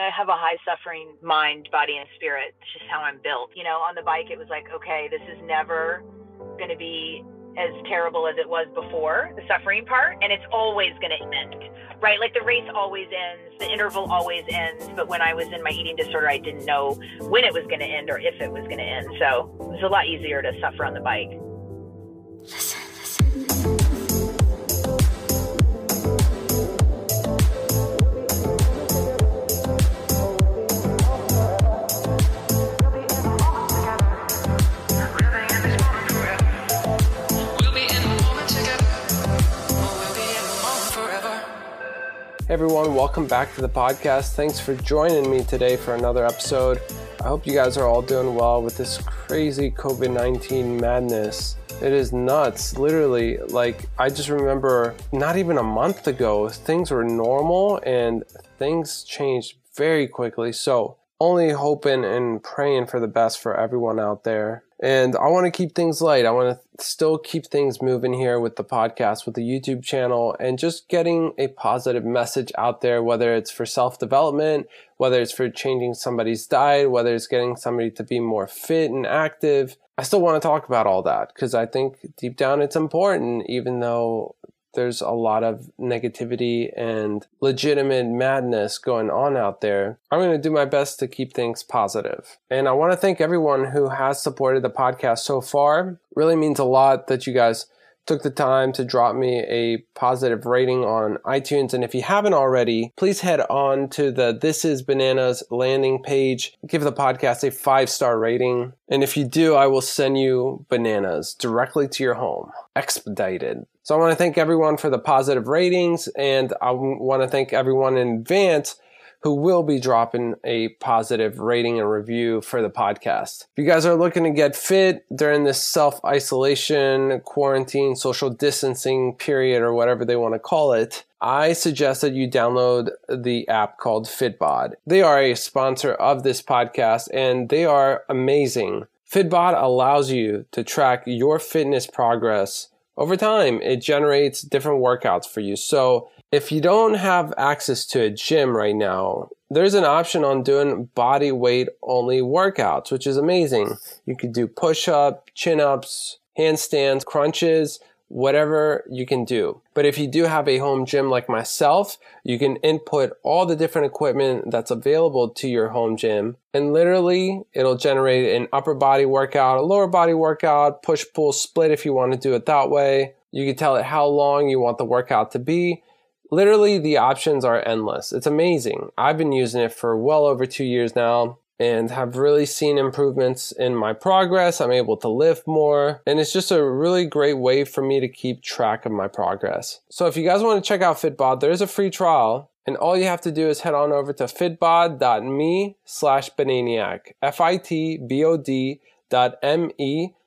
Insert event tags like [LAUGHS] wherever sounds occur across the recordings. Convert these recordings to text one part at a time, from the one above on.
I have a high suffering mind, body, and spirit. It's just how I'm built. You know, on the bike, it was like, okay, this is never going to be as terrible as it was before, the suffering part, and it's always going to end, right? Like the race always ends, the interval always ends. But when I was in my eating disorder, I didn't know when it was going to end or if it was going to end. So it was a lot easier to suffer on the bike. Listen. Everyone, welcome back to the podcast. Thanks for joining me today for another episode. I hope you guys are all doing well with this crazy COVID 19 madness. It is nuts. Literally, like, I just remember not even a month ago, things were normal and things changed very quickly. So, only hoping and praying for the best for everyone out there. And I want to keep things light. I want to still keep things moving here with the podcast, with the YouTube channel, and just getting a positive message out there, whether it's for self development, whether it's for changing somebody's diet, whether it's getting somebody to be more fit and active. I still want to talk about all that because I think deep down it's important, even though there's a lot of negativity and legitimate madness going on out there. I'm going to do my best to keep things positive. And I want to thank everyone who has supported the podcast so far. Really means a lot that you guys took the time to drop me a positive rating on iTunes. And if you haven't already, please head on to the This is Bananas landing page. Give the podcast a five star rating. And if you do, I will send you bananas directly to your home, expedited. So I want to thank everyone for the positive ratings and I want to thank everyone in advance who will be dropping a positive rating and review for the podcast. If you guys are looking to get fit during this self isolation, quarantine, social distancing period, or whatever they want to call it, I suggest that you download the app called Fitbod. They are a sponsor of this podcast and they are amazing. Fitbod allows you to track your fitness progress over time. It generates different workouts for you. So if you don't have access to a gym right now, there's an option on doing body weight only workouts, which is amazing. You could do push up, chin ups, handstands, crunches, whatever you can do. But if you do have a home gym like myself, you can input all the different equipment that's available to your home gym and literally it'll generate an upper body workout, a lower body workout, push pull split if you want to do it that way. You can tell it how long you want the workout to be literally the options are endless. It's amazing. I've been using it for well over two years now and have really seen improvements in my progress. I'm able to lift more and it's just a really great way for me to keep track of my progress. So if you guys want to check out Fitbod, there is a free trial and all you have to do is head on over to fitbod.me slash bananiac, dot M-E slash B A N A N I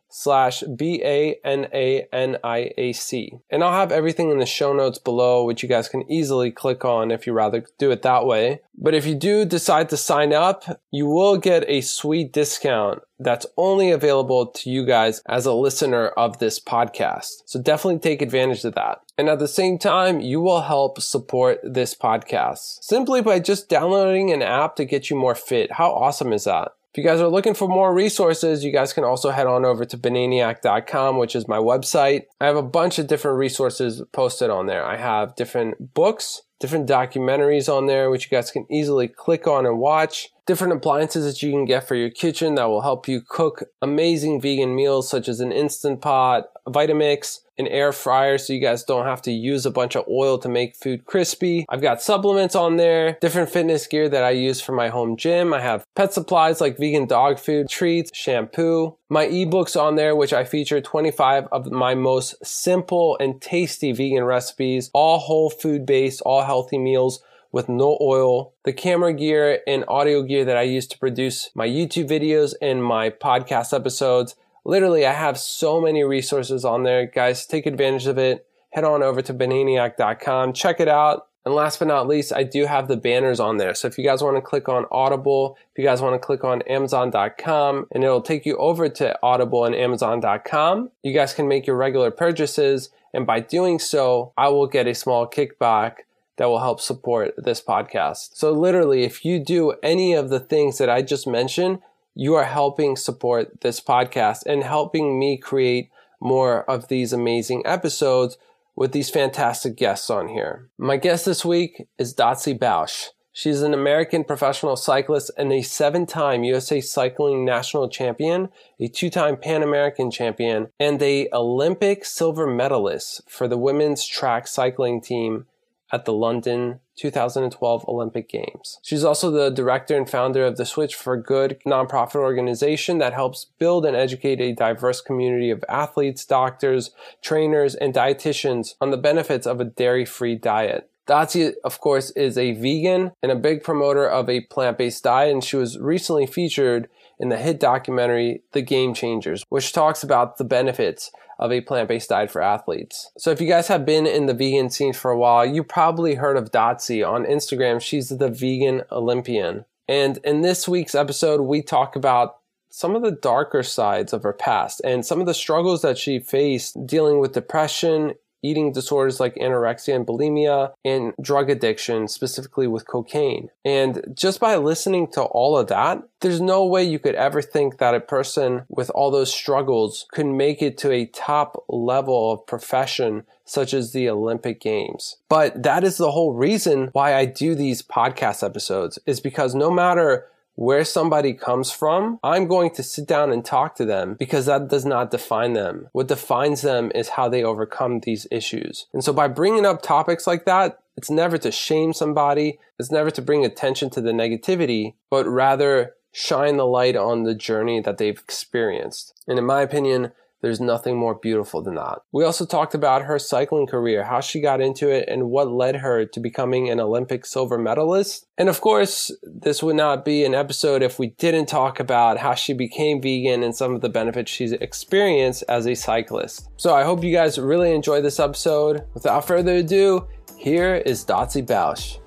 A C. And I'll have everything in the show notes below, which you guys can easily click on if you rather do it that way. But if you do decide to sign up, you will get a sweet discount that's only available to you guys as a listener of this podcast. So definitely take advantage of that. And at the same time, you will help support this podcast simply by just downloading an app to get you more fit. How awesome is that? If you guys are looking for more resources, you guys can also head on over to bananiac.com, which is my website. I have a bunch of different resources posted on there. I have different books, different documentaries on there, which you guys can easily click on and watch. Different appliances that you can get for your kitchen that will help you cook amazing vegan meals, such as an Instant Pot, Vitamix, an air fryer so you guys don't have to use a bunch of oil to make food crispy. I've got supplements on there, different fitness gear that I use for my home gym. I have pet supplies like vegan dog food, treats, shampoo, my ebooks on there, which I feature 25 of my most simple and tasty vegan recipes, all whole food based, all healthy meals with no oil, the camera gear and audio gear that I use to produce my YouTube videos and my podcast episodes, Literally, I have so many resources on there. Guys, take advantage of it. Head on over to bananiac.com, check it out. And last but not least, I do have the banners on there. So if you guys want to click on Audible, if you guys want to click on Amazon.com, and it'll take you over to Audible and Amazon.com, you guys can make your regular purchases. And by doing so, I will get a small kickback that will help support this podcast. So literally, if you do any of the things that I just mentioned, you are helping support this podcast and helping me create more of these amazing episodes with these fantastic guests on here. My guest this week is Dotsie Bausch. She's an American professional cyclist and a seven time USA Cycling National Champion, a two time Pan American champion, and a Olympic silver medalist for the women's track cycling team at the London 2012 Olympic Games. She's also the director and founder of the Switch for Good nonprofit organization that helps build and educate a diverse community of athletes, doctors, trainers, and dietitians on the benefits of a dairy-free diet. Dotsie, of course, is a vegan and a big promoter of a plant-based diet, and she was recently featured in the hit documentary The Game Changers, which talks about the benefits of a plant-based diet for athletes. So if you guys have been in the vegan scene for a while, you probably heard of Dotsie on Instagram. She's the vegan Olympian. And in this week's episode, we talk about some of the darker sides of her past and some of the struggles that she faced dealing with depression, eating disorders like anorexia and bulimia, and drug addiction, specifically with cocaine. And just by listening to all of that, there's no way you could ever think that a person with all those struggles could make it to a top level of profession such as the Olympic Games. But that is the whole reason why I do these podcast episodes is because no matter where somebody comes from, I'm going to sit down and talk to them because that does not define them. What defines them is how they overcome these issues. And so by bringing up topics like that, it's never to shame somebody. It's never to bring attention to the negativity, but rather shine the light on the journey that they've experienced. And in my opinion, there's nothing more beautiful than that. We also talked about her cycling career, how she got into it, and what led her to becoming an Olympic silver medalist. And of course, this would not be an episode if we didn't talk about how she became vegan and some of the benefits she's experienced as a cyclist. So I hope you guys really enjoy this episode. Without further ado, here is Dotsie Bausch.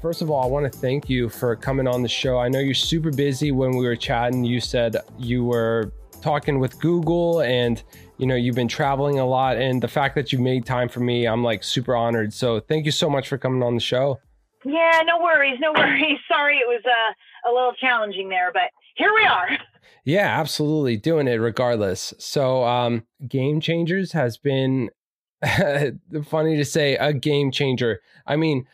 First of all, I want to thank you for coming on the show. I know you're super busy. When we were chatting, you said you were talking with Google and you know you've been traveling a lot and the fact that you made time for me, I'm like super honored. So, thank you so much for coming on the show. Yeah, no worries, no worries. [LAUGHS] Sorry it was uh, a little challenging there, but here we are. [LAUGHS] Yeah, absolutely. Doing it regardless. So, um, Game Changers has been [LAUGHS] funny to say a game changer. I mean,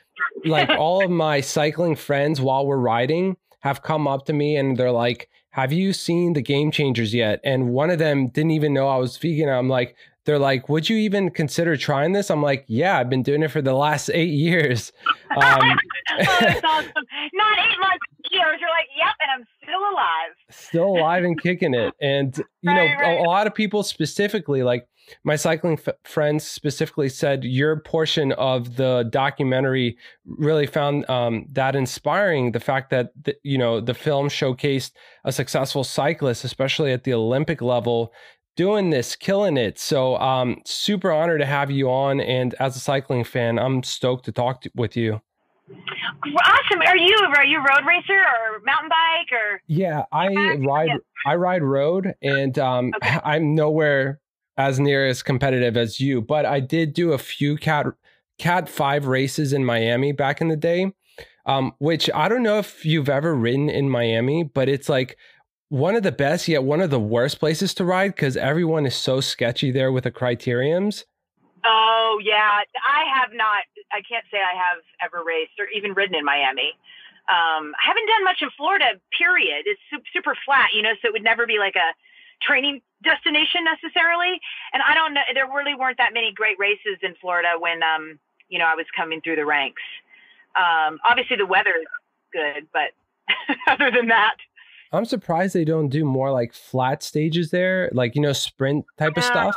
like [LAUGHS] all of my cycling friends while we're riding have come up to me and they're like, "Have you seen the Game Changers yet?" And one of them didn't even know I was vegan. I'm like, they're like, "Would you even consider trying this?" I'm like, "Yeah, I've been doing it for the last eight years." [LAUGHS] Um, oh, that's awesome! Not eight months, years. You're like, "Yep," and I'm still alive. Still alive and kicking it. And you right, know, right. a, a lot of people specifically like my cycling f- friends specifically said your portion of the documentary really found um, that inspiring. The fact that the, you know the film showcased a successful cyclist, especially at the Olympic level, doing this, killing it. So, um, super honored to have you on. And as a cycling fan, I'm stoked to talk to, with you. Awesome. Are you are you road racer or mountain bike or? Yeah, I ride. Yeah. I ride road, and um, okay. [LAUGHS] I'm nowhere as near as competitive as you, but I did do a few cat cat five races in Miami back in the day. Um, which I don't know if you've ever ridden in Miami, but it's like one of the best yet one of the worst places to ride because everyone is so sketchy there with the criteriums. Oh yeah, I have not. I can't say I have ever raced or even ridden in Miami. Um, I haven't done much in Florida. Period. It's super flat, you know, so it would never be like a training destination necessarily. And I don't know, there really weren't that many great races in Florida when, um, you know, I was coming through the ranks. Um, obviously the weather is good, but [LAUGHS] other than that, I'm surprised they don't do more like flat stages there, like, you know, sprint type of stuff.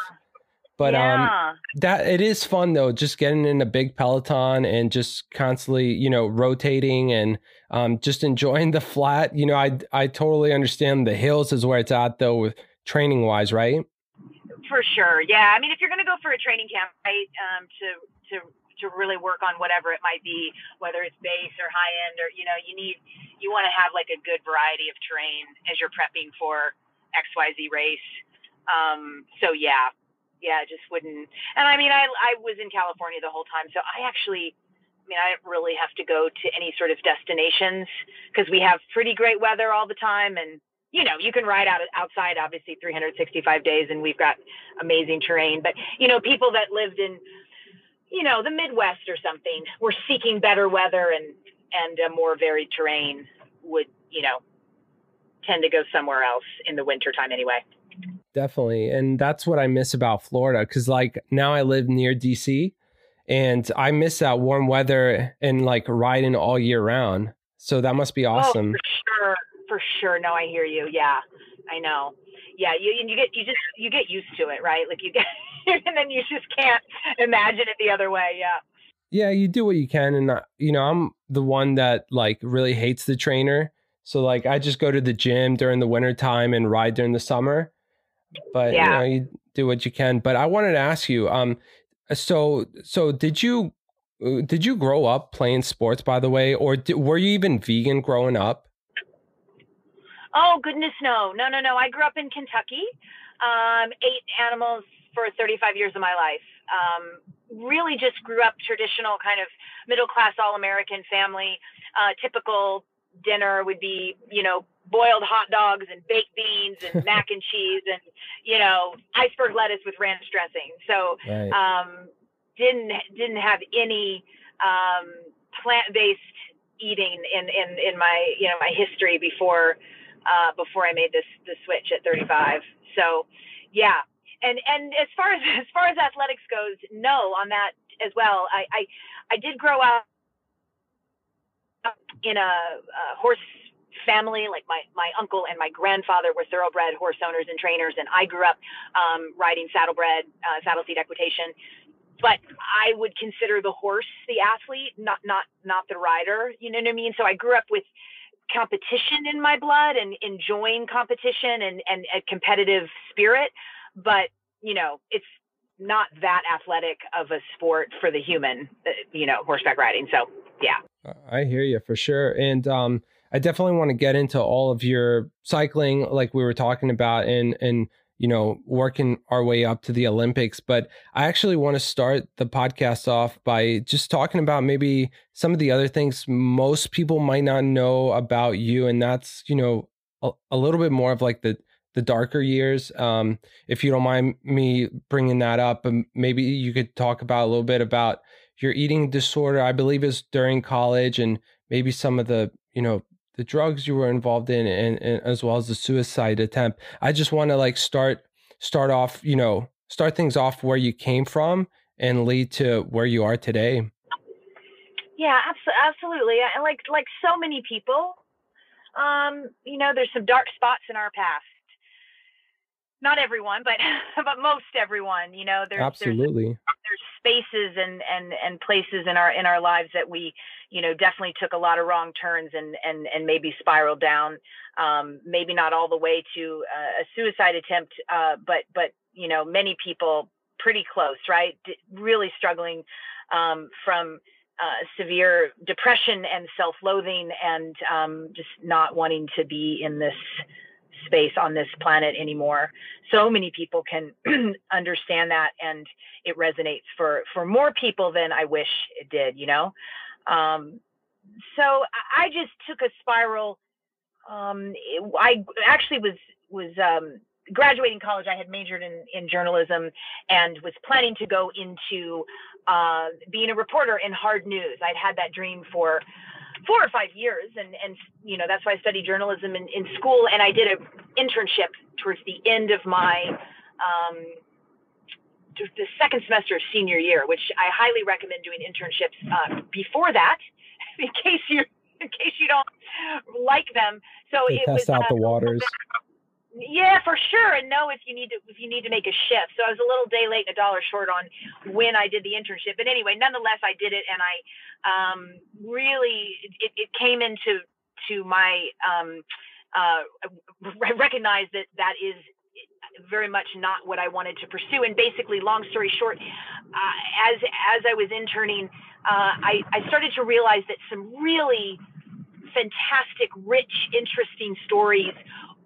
But um, yeah. um, that it is fun though, just getting in a big peloton and just constantly, you know, rotating and um, just enjoying the flat. You know, I I totally understand the hills is where it's at though, with training wise, right? For sure, yeah. I mean, if you're going to go for a training camp, right, um, to to to really work on whatever it might be, whether it's base or high end, or you know, you need you want to have like a good variety of terrain as you're prepping for X Y Z race. Um, so yeah, yeah, just wouldn't. And I mean, I I was in California the whole time, so I actually, I mean, I didn't really have to go to any sort of destinations because we have pretty great weather all the time, and you know, you can ride out outside obviously 365 days, and we've got amazing terrain. But you know, people that lived in, you know, the Midwest or something were seeking better weather and and a more varied terrain would, you know, tend to go somewhere else in the wintertime anyway. Definitely. And that's what I miss about Florida. Cause like now I live near DC and I miss that warm weather and like riding all year round. So that must be oh, awesome. Oh, for sure. For sure. No, I hear you. Yeah. I know. Yeah, you you get you just you get used to it, right? Like you get [LAUGHS] and then you just can't imagine it the other way. Yeah. Yeah, you do what you can and uh, you know, I'm the one that like really hates the trainer so like I just go to the gym during the winter time and ride during the summer. But yeah. you know, you do what you can. But I wanted to ask you, um, so so did you uh, did you grow up playing sports by the way, or did, were you even vegan growing up? Oh goodness, no, no, no, no. I grew up in Kentucky. Um, ate animals for 35 years of my life. Um, really, just grew up traditional kind of middle class, all American family, uh, typical dinner would be, you know, boiled hot dogs and baked beans and [LAUGHS] mac and cheese and, you know, iceberg lettuce with ranch dressing. So, right. um, didn't didn't have any um, plant based eating in, in in my you know my history before uh, before I made this the switch at 35. So, yeah. And and as far as [LAUGHS] as far as athletics goes, no on that as well. I I, I did grow up in a, a horse family. Like my my uncle and my grandfather were thoroughbred horse owners and trainers and i grew up um, riding saddlebred uh, saddle seat equitation. But i would consider the horse the athlete not not not the rider. You know what i mean? So i grew up with competition in my blood and enjoying competition and and a competitive spirit but you know it's not that athletic of a sport for the human uh, you know horseback riding so yeah I hear you for sure. And um, I definitely want to get into all of your cycling, like we were talking about, and and you know working our way up to the Olympics. But I actually want to start the podcast off by just talking about maybe some of the other things most people might not know about you, and that's you know a, a little bit more of like the the darker years. Um, if you don't mind me bringing that up, um, maybe you could talk about a little bit about your eating disorder, I believe is during college and maybe some of the, you know, the drugs you were involved in and, and as well as the suicide attempt. I just want to like start start off, you know, start things off where you came from and lead to where you are today. Yeah, absolutely. and Like like so many people, um, you know, there's some dark spots in our past. Not everyone, but [LAUGHS] but most everyone. You know, there's absolutely. There's, there's spaces and and and places in our in our lives that we you know definitely took a lot of wrong turns and and and maybe spiraled down um, maybe not all the way to uh, a suicide attempt uh, but but you know many people pretty close right D- really struggling um, from uh, severe depression and self-loathing and um, just not wanting to be in this space on this planet anymore. So many people can [CLEARS THROAT] understand that and it resonates for for more people than I wish it did, you know. Um, so I just took a spiral. Um, I actually was was um, graduating college. I had majored in in journalism and was planning to go into uh, being a reporter in hard news. I'd had that dream for four or five years and and you know that's why i studied journalism in, in school and i did an internship towards the end of my um, the second semester of senior year which i highly recommend doing internships uh, before that [LAUGHS] in case you in case you don't like them. So they it test was out uh, the waters [LAUGHS] yeah, for sure. And know if you need to if you need to make a shift. So I was a little day late and a dollar short on when I did the internship. But anyway, nonetheless, I did it, and I um, really it, it came into to my um, uh, I recognized that that is very much not what I wanted to pursue. And basically, long story short, uh, as as I was interning, uh, I I started to realize that some really fantastic, rich, interesting stories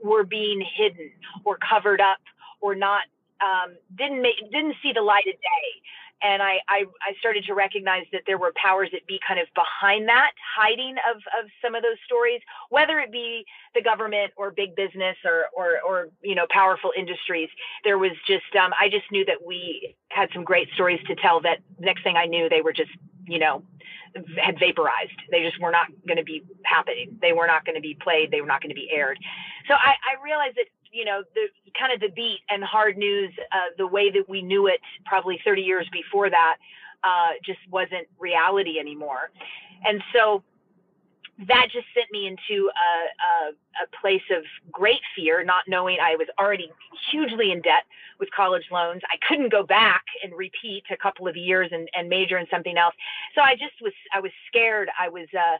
were being hidden or covered up or not um, didn't make didn't see the light of day and I, I, I started to recognize that there were powers that be kind of behind that hiding of, of some of those stories, whether it be the government or big business or, or, or you know, powerful industries. There was just, um, I just knew that we had some great stories to tell that next thing I knew, they were just, you know, had vaporized. They just were not going to be happening. They were not going to be played. They were not going to be aired. So I, I realized that you know the kind of the beat and hard news uh, the way that we knew it probably 30 years before that uh, just wasn't reality anymore and so that just sent me into a, a, a, place of great fear, not knowing I was already hugely in debt with college loans. I couldn't go back and repeat a couple of years and, and major in something else. So I just was, I was scared. I was, uh,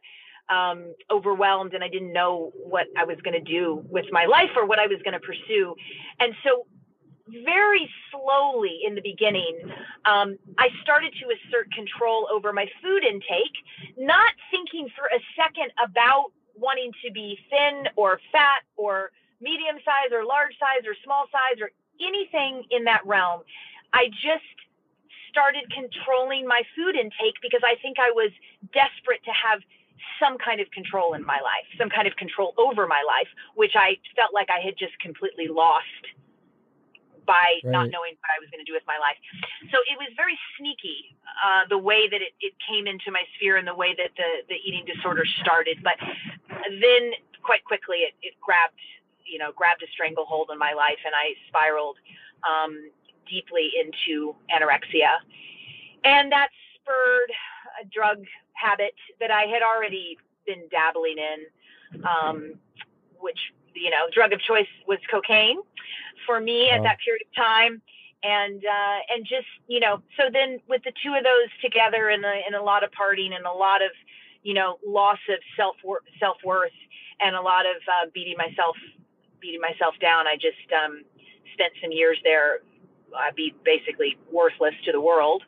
um, overwhelmed and I didn't know what I was going to do with my life or what I was going to pursue. And so, very slowly in the beginning, um, I started to assert control over my food intake, not thinking for a second about wanting to be thin or fat or medium size or large size or small size or anything in that realm. I just started controlling my food intake because I think I was desperate to have some kind of control in my life, some kind of control over my life, which I felt like I had just completely lost by right. not knowing what I was going to do with my life. So it was very sneaky, uh, the way that it, it came into my sphere and the way that the, the eating disorder started. But then quite quickly it, it grabbed, you know, grabbed a stranglehold on my life and I spiraled um, deeply into anorexia. And that spurred a drug habit that I had already been dabbling in, um, which you know, drug of choice was cocaine for me at that period of time, and uh, and just you know, so then with the two of those together, and a, and a lot of partying, and a lot of you know, loss of self self worth, and a lot of uh, beating myself beating myself down. I just um, spent some years there. I'd be basically worthless to the world,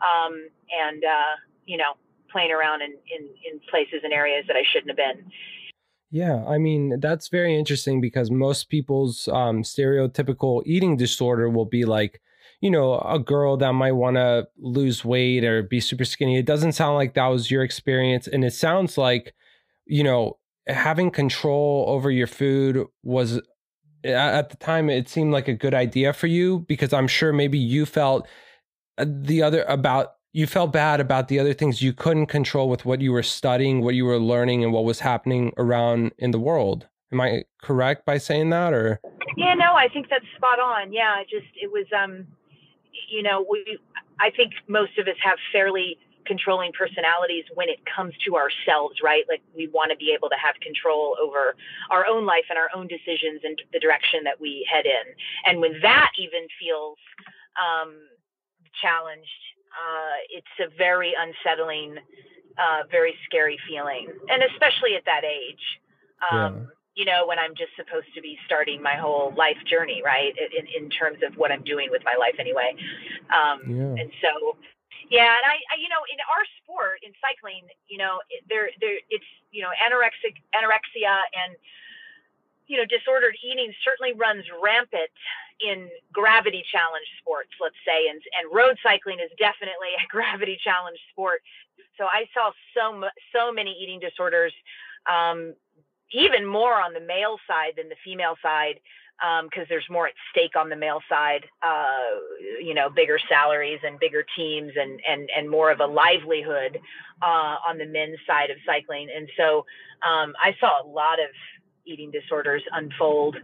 um, and uh, you know, playing around in, in, in places and areas that I shouldn't have been. Yeah, I mean, that's very interesting because most people's um, stereotypical eating disorder will be like, you know, a girl that might want to lose weight or be super skinny. It doesn't sound like that was your experience. And it sounds like, you know, having control over your food was at the time, it seemed like a good idea for you because I'm sure maybe you felt uh, the other about you felt bad about the other things you couldn't control with what you were studying, what you were learning, and what was happening around in the world. Am I correct by saying that, or? Yeah, no, I think that's spot on. Yeah, I just it was, um, you know, we. I think most of us have fairly controlling personalities when it comes to ourselves, right? Like we want to be able to have control over our own life and our own decisions and the direction that we head in. And when that even feels um, challenged, uh, it's a very unsettling, uh, very scary feeling, and especially at that age. Um, yeah. You know, when I'm just supposed to be starting my whole life journey, right? In, in terms of what I'm doing with my life, anyway. Um, yeah. And so, yeah, and I, I, you know, in our sport, in cycling, you know, there, there, it's, you know, anorexic, anorexia and you know, disordered eating certainly runs rampant in gravity challenge sports, let's say, and and road cycling is definitely a [LAUGHS] gravity challenge sport. So I saw so so many eating disorders, um, even more on the male side than the female side, because um, there's more at stake on the male side. Uh, you know, bigger salaries and bigger teams, and and and more of a livelihood uh, on the men's side of cycling. And so um, I saw a lot of eating disorders unfold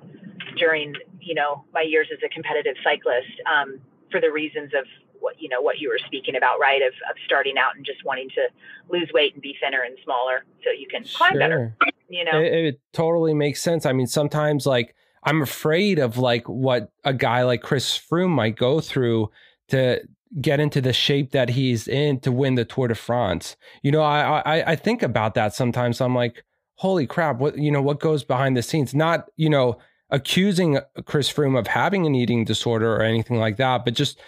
during you know my years as a competitive cyclist um, for the reasons of what you know what you were speaking about right of, of starting out and just wanting to lose weight and be thinner and smaller so you can climb sure. better you know? It, it totally makes sense. I mean sometimes like i'm afraid of like what a guy like chris froome might go through to get into the shape that he's in to win the tour de france. You know i i, I think about that sometimes. I'm like holy crap, what you know, what goes behind the scenes? Not, you know, accusing Chris Froome of having an eating disorder or anything like that, but just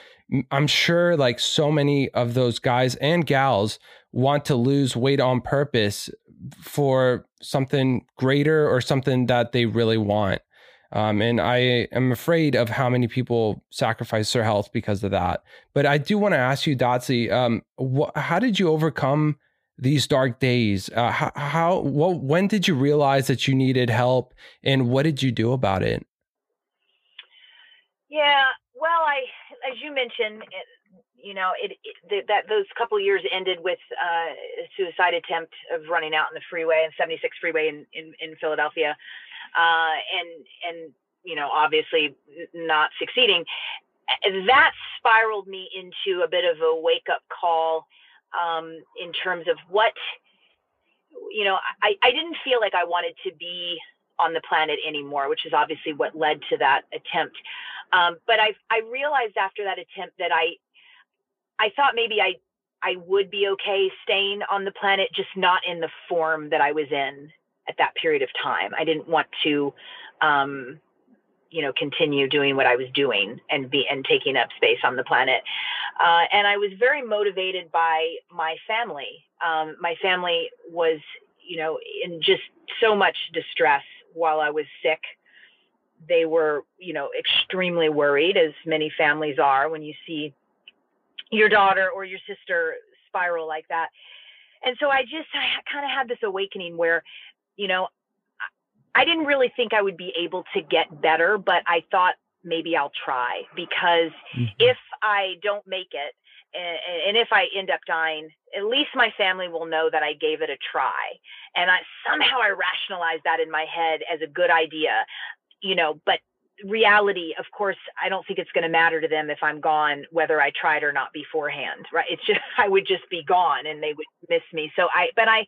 I'm sure like so many of those guys and gals want to lose weight on purpose for something greater or something that they really want. Um, and I am afraid of how many people sacrifice their health because of that. But I do want to ask you, Dotsie, um, wh- how did you overcome these dark days? Uh, how, how what, when did you realize that you needed help, and what did you do about it? Yeah, well, I, as you mentioned, it, you know, it, it, that those couple years ended with uh, a suicide attempt of running out in the freeway and 76 freeway in in, in Philadelphia, uh, and and you know, obviously not succeeding. That spiraled me into a bit of a wake up call um, in terms of what, you know, I, I didn't feel like I wanted to be on the planet anymore, which is obviously what led to that attempt. Um, but I I realized after that attempt that I I thought maybe I I would be okay staying on the planet, just not in the form that I was in at that period of time. I didn't want to, um, you know, continue doing what I was doing and be and taking up space on the planet. Uh, and I was very motivated by my family. Um, my family was, you know, in just so much distress while I was sick. They were, you know, extremely worried, as many families are when you see your daughter or your sister spiral like that. And so I just I kind of had this awakening where, you know, I didn't really think I would be able to get better, but I thought maybe I'll try because mm-hmm. if I don't make it and, and, if I end up dying, at least my family will know that I gave it a try. And I somehow I rationalized that in my head as a good idea, you know, but reality, of course, I don't think it's going to matter to them if I'm gone, whether I tried or not beforehand, right? It's just, [LAUGHS] I would just be gone and they would miss me. So I, but I,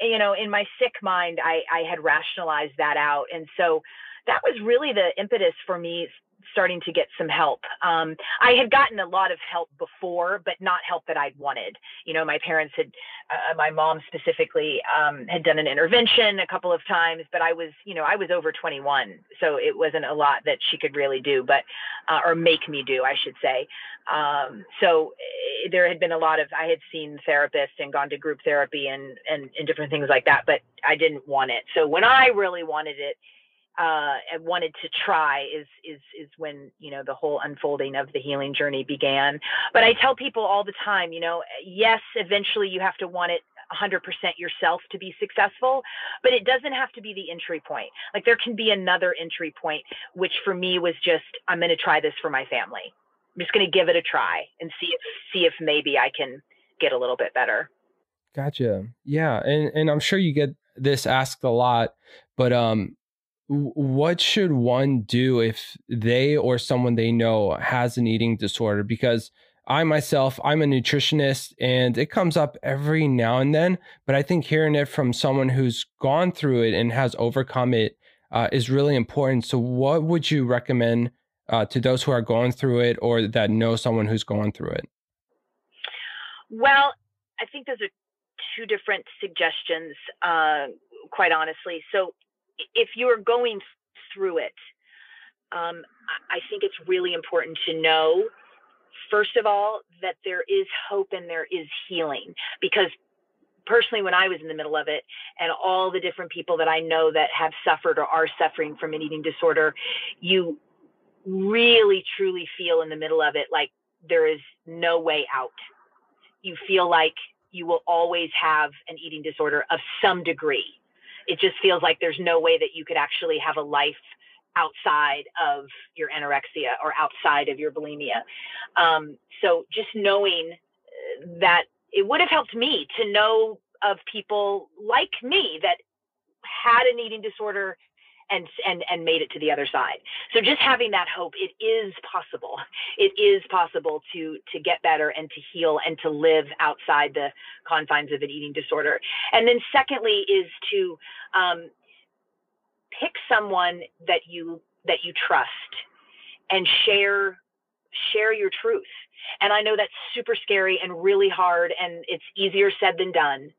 you know, in my sick mind, I, I had rationalized that out. And so that was really the impetus for me starting to get some help. Um, I had gotten a lot of help before, but not help that I'd wanted. You know, my parents had, uh, my mom specifically, um, had done an intervention a couple of times, but I was, you know, I was over 21, so it wasn't a lot that she could really do, but uh, or make me do, I should say. Um, so eh, there had been a lot of, I had seen therapists and gone to group therapy and, and and different things like that, but I didn't want it. So when I really wanted it, uh, and wanted to try is is is when you know the whole unfolding of the healing journey began. But I tell people all the time, you know, yes, eventually you have to want it 100% yourself to be successful, but it doesn't have to be the entry point. Like there can be another entry point, which for me was just I'm going to try this for my family. I'm just going to give it a try and see if see if maybe I can get a little bit better. Gotcha. Yeah, and and I'm sure you get this asked a lot, but um what should one do if they or someone they know has an eating disorder? Because I myself I'm a nutritionist and it comes up every now and then but I think hearing it from someone who's gone through it and has overcome it uh, is really important. So what would you recommend uh, to those who are going through it or that know someone who's going through it? Well I think those are two different suggestions uh, quite honestly. So if you're going through it, um, I think it's really important to know, first of all, that there is hope and there is healing. Because personally, when I was in the middle of it, and all the different people that I know that have suffered or are suffering from an eating disorder, you really truly feel in the middle of it like there is no way out. You feel like you will always have an eating disorder of some degree it just feels like there's no way that you could actually have a life outside of your anorexia or outside of your bulimia. Um, so just knowing uh, that it would have helped me to know of people like me that had an eating disorder and and and made it to the other side. So just having that hope, it is possible. It is possible to to get better and to heal and to live outside the confines of an eating disorder. And then secondly is to um, pick someone that you that you trust and share share your truth. And I know that's super scary and really hard and it's easier said than done.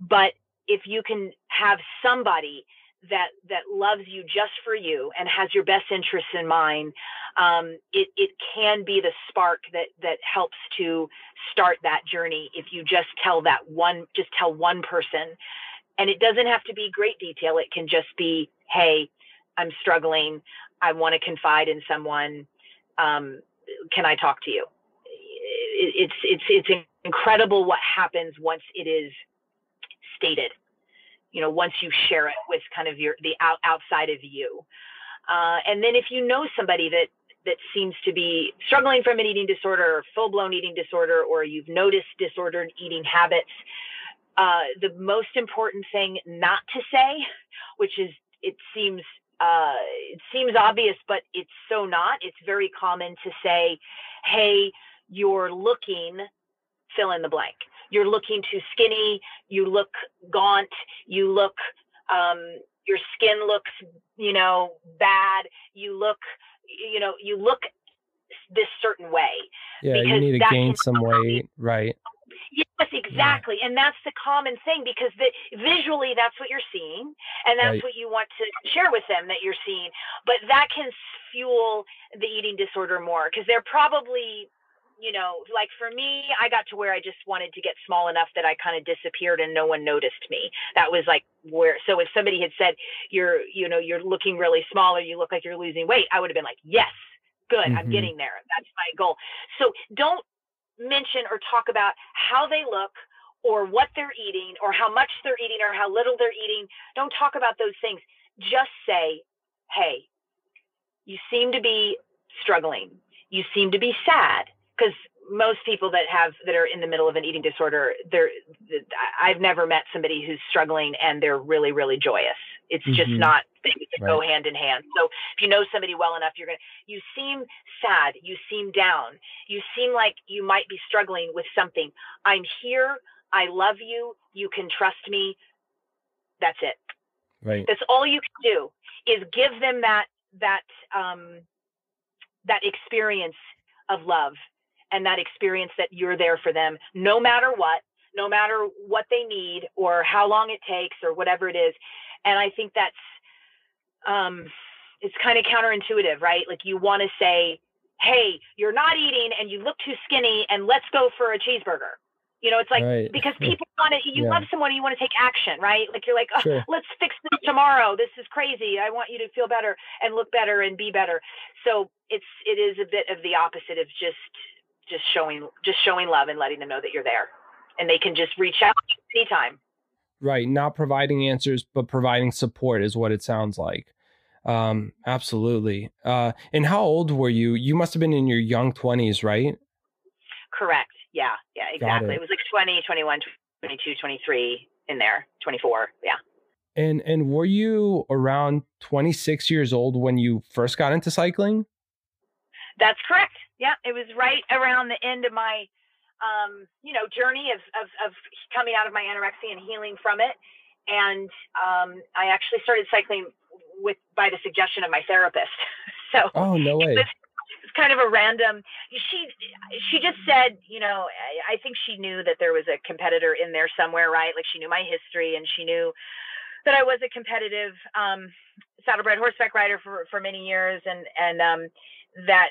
But if you can have somebody that that loves you just for you and has your best interests in mind, um, it it can be the spark that that helps to start that journey. If you just tell that one, just tell one person, and it doesn't have to be great detail. It can just be, hey, I'm struggling. I want to confide in someone. Um, can I talk to you? It, it's it's it's incredible what happens once it is stated. You know, once you share it with kind of your the out, outside of you, uh, and then if you know somebody that that seems to be struggling from an eating disorder or full blown eating disorder, or you've noticed disordered eating habits, uh, the most important thing not to say, which is it seems uh, it seems obvious, but it's so not. It's very common to say, "Hey, you're looking fill in the blank. You're looking too skinny. You look gaunt. You look um, your skin looks, you know, bad. You look, you know, you look this certain way. Yeah, you need to gain some weight, right? Yes, exactly. Yeah. And that's the common thing because the, visually that's what you're seeing and that's right. what you want to share with them that you're seeing. But that can fuel the eating disorder more because they're probably you know, like for me, I got to where I just wanted to get small enough that I kind of disappeared and no one noticed me. That was like where, so if somebody had said, you're, you know, you're looking really small or you look like you're losing weight, I would have been like, yes, good, mm-hmm. I'm getting there. That's my goal. So don't mention or talk about how they look or what they're eating or how much they're eating or how little they're eating. Don't talk about those things. Just say, hey, you seem to be struggling. You seem to be sad because most people that have that are in the middle of an eating disorder they're i've never met somebody who's struggling and they're really really joyous. It's mm-hmm. just not things that right. go hand in hand. So if you know somebody well enough you're gonna you seem sad you seem down you seem like you might be struggling with something. I'm here i love you you can trust me. That's it. Right. That's all you can do is give them that that um that experience of love and that experience that you're there for them no matter what, no matter what they need or how long it takes or whatever it is. And I think that's um it's kind of counterintuitive, right? Like you want to say, "Hey, you're not eating and you look too skinny and let's go for a cheeseburger." You know, it's like right. because [LAUGHS] people want to, you yeah. love someone, you want to take action, right? Like you're like, oh, sure. let's fix this tomorrow. This is crazy. I want you to feel better and look better and be better. So it's, it is a bit of the opposite of just just showing just showing love and letting them know that you're there. And they can just reach out anytime. Right. Not providing answers but providing support is what it sounds like. Um absolutely. Uh and how old were you? You must have been in your young 20s right? Correct. Yeah. Yeah exactly. it. it was like 20 21 22 23 in there 24 yeah. And and were you around 26 years old when you first got into cycling? That's correct yeah, it was right around the end of my, um, you know, journey of, of, of coming out of my anorexia and healing from it. And um, I actually started cycling with by the suggestion of my therapist. [LAUGHS] so oh no way. It was, it's kind of a random. She she just said, you know, I, I think she knew that there was a competitor in there somewhere, right? Like she knew my history and she knew that I was a competitive um, saddlebred horseback rider for for many years, and and um, that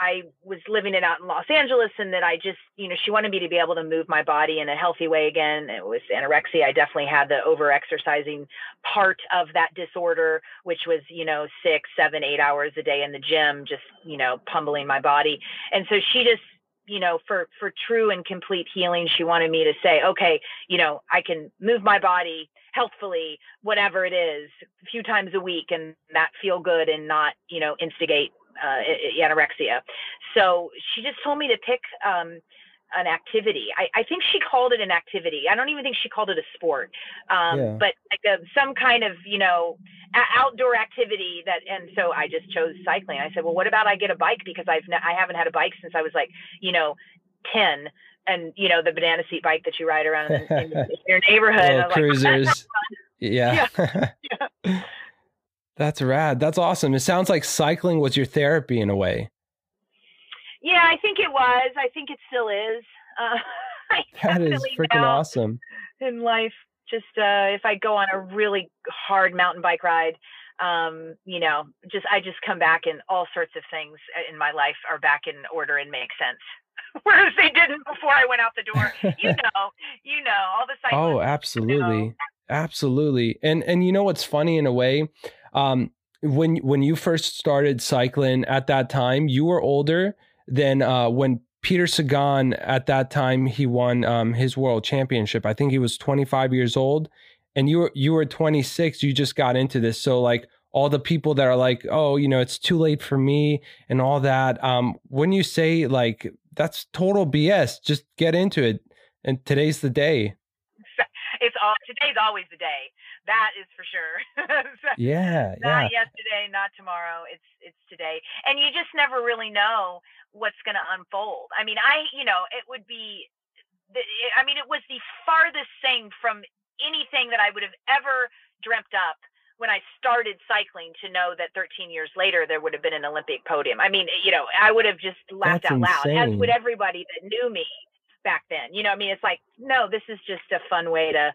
I was living it out in Los Angeles and that I just, you know, she wanted me to be able to move my body in a healthy way again. It was anorexia. I definitely had the over exercising part of that disorder, which was, you know, six, seven, eight hours a day in the gym, just, you know, pummeling my body. And so she just, you know, for, for true and complete healing, she wanted me to say, okay, you know, I can move my body healthfully, whatever it is, a few times a week and that feel good and not, you know, instigate uh, anorexia. So she just told me to pick um, an activity. I, I, think she called it an activity. I don't even think she called it a sport, um, yeah. but like a, some kind of you know a- outdoor activity. That and so I just chose cycling. I said, well, what about I get a bike because I've n- I haven't had a bike since I was like you know ten. And you know the banana seat bike that you ride around in, in, [LAUGHS] your neighborhood. cruisers. Like, yeah. yeah. [LAUGHS] That's rad. That's awesome. It sounds like cycling was your therapy in a way. Yeah, I think it was. I think it still is. Uh, [LAUGHS] that is freaking awesome. In life, just uh, if I go on a really hard mountain bike ride, um, you know, just I just come back and all sorts of things in my life are back in order and make sense. [LAUGHS] Whereas they didn't before I went out the door. you [LAUGHS] know, you know, all the cycling. Oh, absolutely. You know. Absolutely. And and you know what's funny in a way? Um, when when you first started cycling at that time, you were older than uh, when Peter Sagan at that time he won um, his world championship. I think he was 25 years old, and you were you were 26. You just got into this, so like all the people that are like, oh, you know, it's too late for me and all that. Um, when you say like that's total BS, just get into it. And today's the day. [LAUGHS] It's all today's always the day. That is for sure. [LAUGHS] yeah, not yeah. yesterday, not tomorrow. It's it's today, and you just never really know what's going to unfold. I mean, I you know it would be. I mean, it was the farthest thing from anything that I would have ever dreamt up when I started cycling to know that 13 years later there would have been an Olympic podium. I mean, you know, I would have just laughed That's out loud, insane. as would everybody that knew me back then. You know, I mean, it's like, no, this is just a fun way to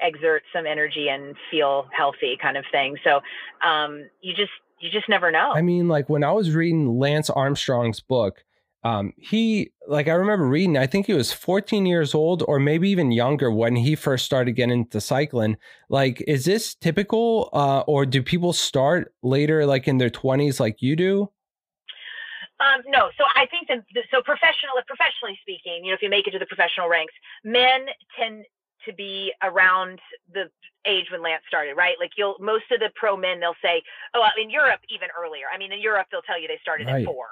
exert some energy and feel healthy, kind of thing. So, um, you just you just never know. I mean, like when I was reading Lance Armstrong's book, um, he like I remember reading. I think he was 14 years old, or maybe even younger when he first started getting into cycling. Like, is this typical, uh, or do people start later, like in their 20s, like you do? Um, no, so I think that so professional, professionally speaking, you know, if you make it to the professional ranks, men tend to be around the age when Lance started, right? Like you'll most of the pro men they'll say, oh, in Europe even earlier. I mean, in Europe they'll tell you they started Right. at four.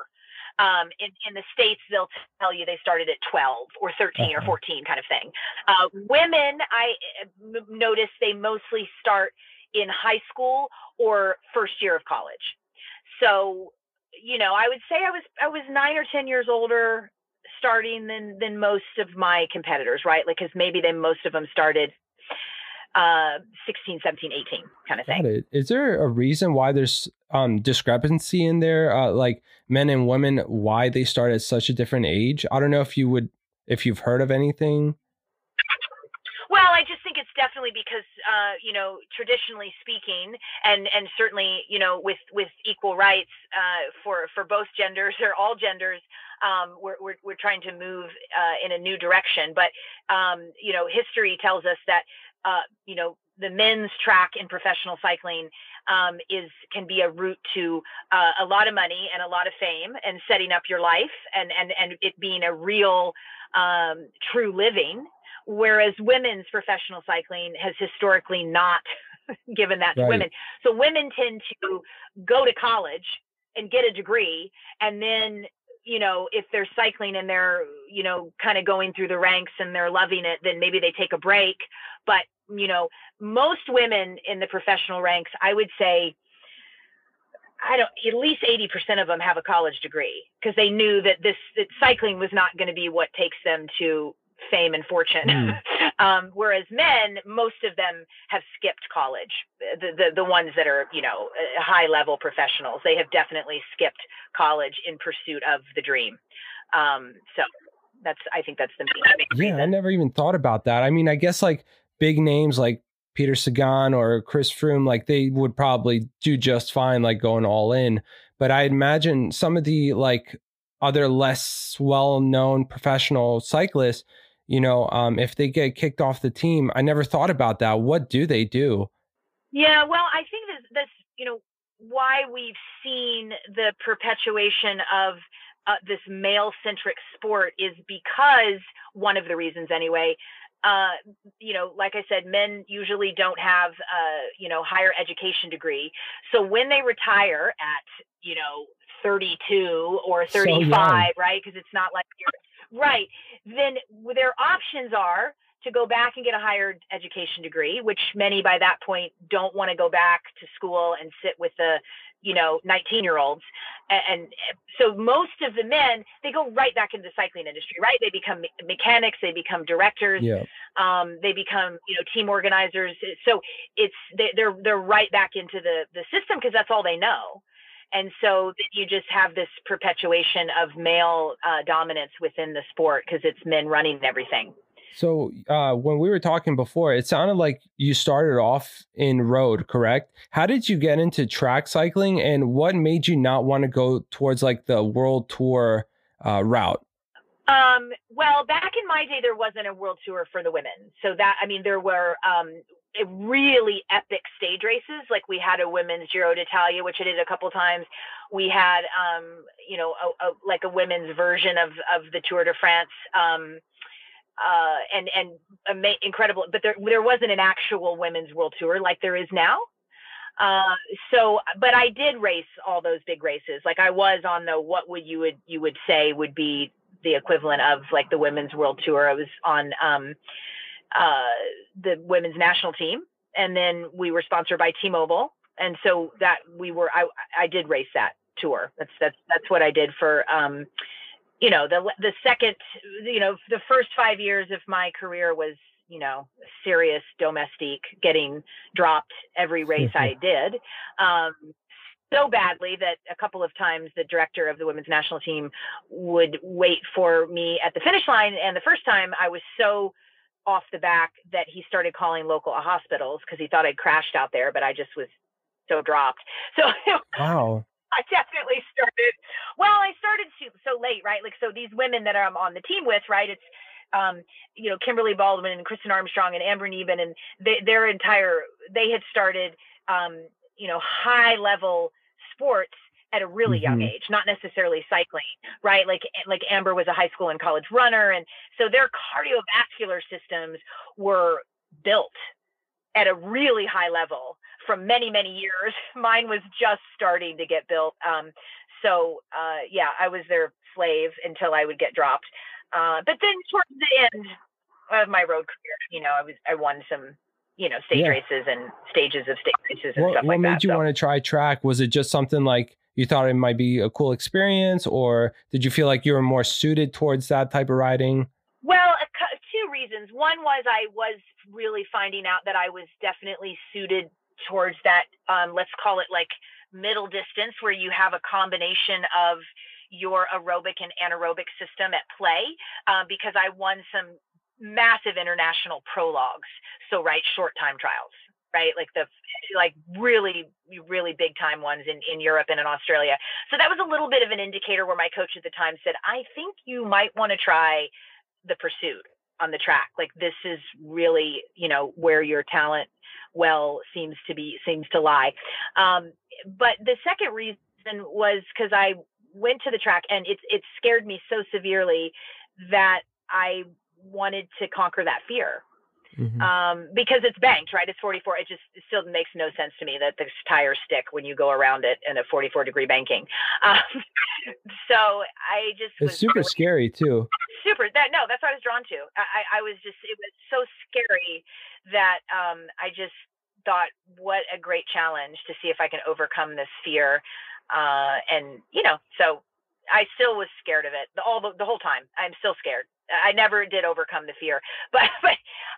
Um, in, in the states they'll tell you they started at 12 or 13 or Uh-huh. 14 kind of thing. Uh, women, I uh, notice they mostly start in high school or first year of college. So, you know, I would say I was I was nine or ten years older starting than than most of my competitors, right? Like, because maybe they most of them started uh 16 17 18 kind of Got thing it. Is there a reason why there's um discrepancy in there, uh, like men and women, why they start at such a different age? I don't know if you would, if you've heard of anything. well i just think it's definitely because uh you know traditionally speaking and and certainly you know with with equal rights uh for for both genders or all genders um we're we're, we're trying to move uh in a new direction but um you know history tells us that uh you know the men's track in professional cycling um, is can be a route to uh, a lot of money and a lot of fame and setting up your life and and and it being a real um, true living whereas women's professional cycling has historically not [LAUGHS] given that to women. So women tend to go to college and get a degree and then you know if they're cycling and they're you know kind of going through the ranks and they're loving it then maybe they take a break but you know most women in the professional ranks i would say I don't. At least eighty percent of them have a college degree because they knew that this that cycling was not going to be what takes them to fame and fortune. Mm. [LAUGHS] um, whereas men, most of them have skipped college. The, the the ones that are you know uh, high level professionals, they have definitely skipped college in pursuit of the dream. Um, so that's I think that's the main Yeah, I never even thought about that. I mean, I guess like big names like Peter Sagan or Chris Froome, like they would probably do just fine, like going all in. But I imagine some of the like other less well known professional cyclists, you know, um, if they get kicked off the team, I never thought about that. What do they do? Yeah, well, I think this, this you know, why we've seen the perpetuation of uh, this male centric sport is because one of the reasons, anyway. Uh, you know, like I said, men usually don't have, uh, you know, higher education degree. So when they retire at, you know, 32 or So 35, right? Because it's not like you're right. Then their options are to go back and get a higher education degree, which many by that point don't want to go back to school and sit with the, you know, 19 year olds. And, and so most of the men, they go right back into the cycling industry, right? They become mechanics, they become directors, Yeah. um, they become, you know, team organizers. So it's, they, they're, they're right back into the, the system because that's all they know. And so you just have this perpetuation of male uh, dominance within the sport because it's men running everything. So uh, when we were talking before, it sounded like you started off in road, correct? How did you get into track cycling, and what made you not want to go towards like the world tour uh, route? Um, well, back in my day, there wasn't a world tour for the women. So that, I mean, there were, um, really epic stage races. Like we had a women's Giro d'Italia, which I did a couple times. We had, um, you know, a, a, like a women's version of of the Tour de France. Um, uh, and and ama- incredible, but there there wasn't an actual women's world tour like there is now. Uh, so, but I did race all those big races. Like I was on the what would you would you would say would be the equivalent of like the women's world tour. I was on um, uh, the women's national team, and then we were sponsored by T-Mobile, and so that we were I I did race that tour. That's that's that's what I did for um, you know the the second you know the first five years of my career was you know serious domestique getting dropped every [LAUGHS] race I did. Um, so badly that a couple of times the director of the women's national team would wait for me at the finish line. And the first time I was so off the back that he started calling local hospitals because he thought I'd crashed out there, but I just was so dropped. [LAUGHS] So wow. [LAUGHS] I definitely started. Well, I started so, so late, right? Like, so these women that I'm on the team with, right? It's, um, you know, Kimberly Baldwin and Kristen Armstrong and Amber Neben, and they, their entire, they had started, um, you know, high level sports at a really mm-hmm. young age, not necessarily cycling, right? Like like Amber was a high school and college runner, and so their cardiovascular systems were built at a really high level from many many years. [LAUGHS] Mine was just starting to get built. Um, so uh, yeah, I was their slave until I would get dropped. Uh, but then towards the end of my road career, you know, I was I won some you know stage yeah. races and stages of stage races and what, stuff like that. What made you so. want to try track? Was it just something like you thought it might be a cool experience, or did you feel like you were more suited towards that type of riding? Well, two reasons. One was I was really finding out that I was definitely suited towards that. Um, let's call it like middle distance, where you have a combination of your aerobic and anaerobic system at play. Uh, because I won some massive international prologues, so right short time trials right? Like the like really really big time ones in in Europe and in Australia. So that was a little bit of an indicator where my coach at the time said, "I think you might want to try the pursuit on the track. Like this is really, you know, where your talent well seems to be seems to lie." Um, but the second reason was because I went to the track and it it scared me so severely that I wanted to conquer that fear Mm-hmm. Um, because it's banked, right? It's 44. It just it still makes no sense to me that the tires stick when you go around it in a 44 degree banking. [LAUGHS] Um, so I just it's super really, scary too. Super. That no, that's what I was drawn to. I, I was just it was so scary that um, I just thought, what a great challenge to see if I can overcome this fear. Uh, and you know, so I still was scared of it the, all the, the whole time. I'm still scared. I never did overcome the fear, [LAUGHS] but, but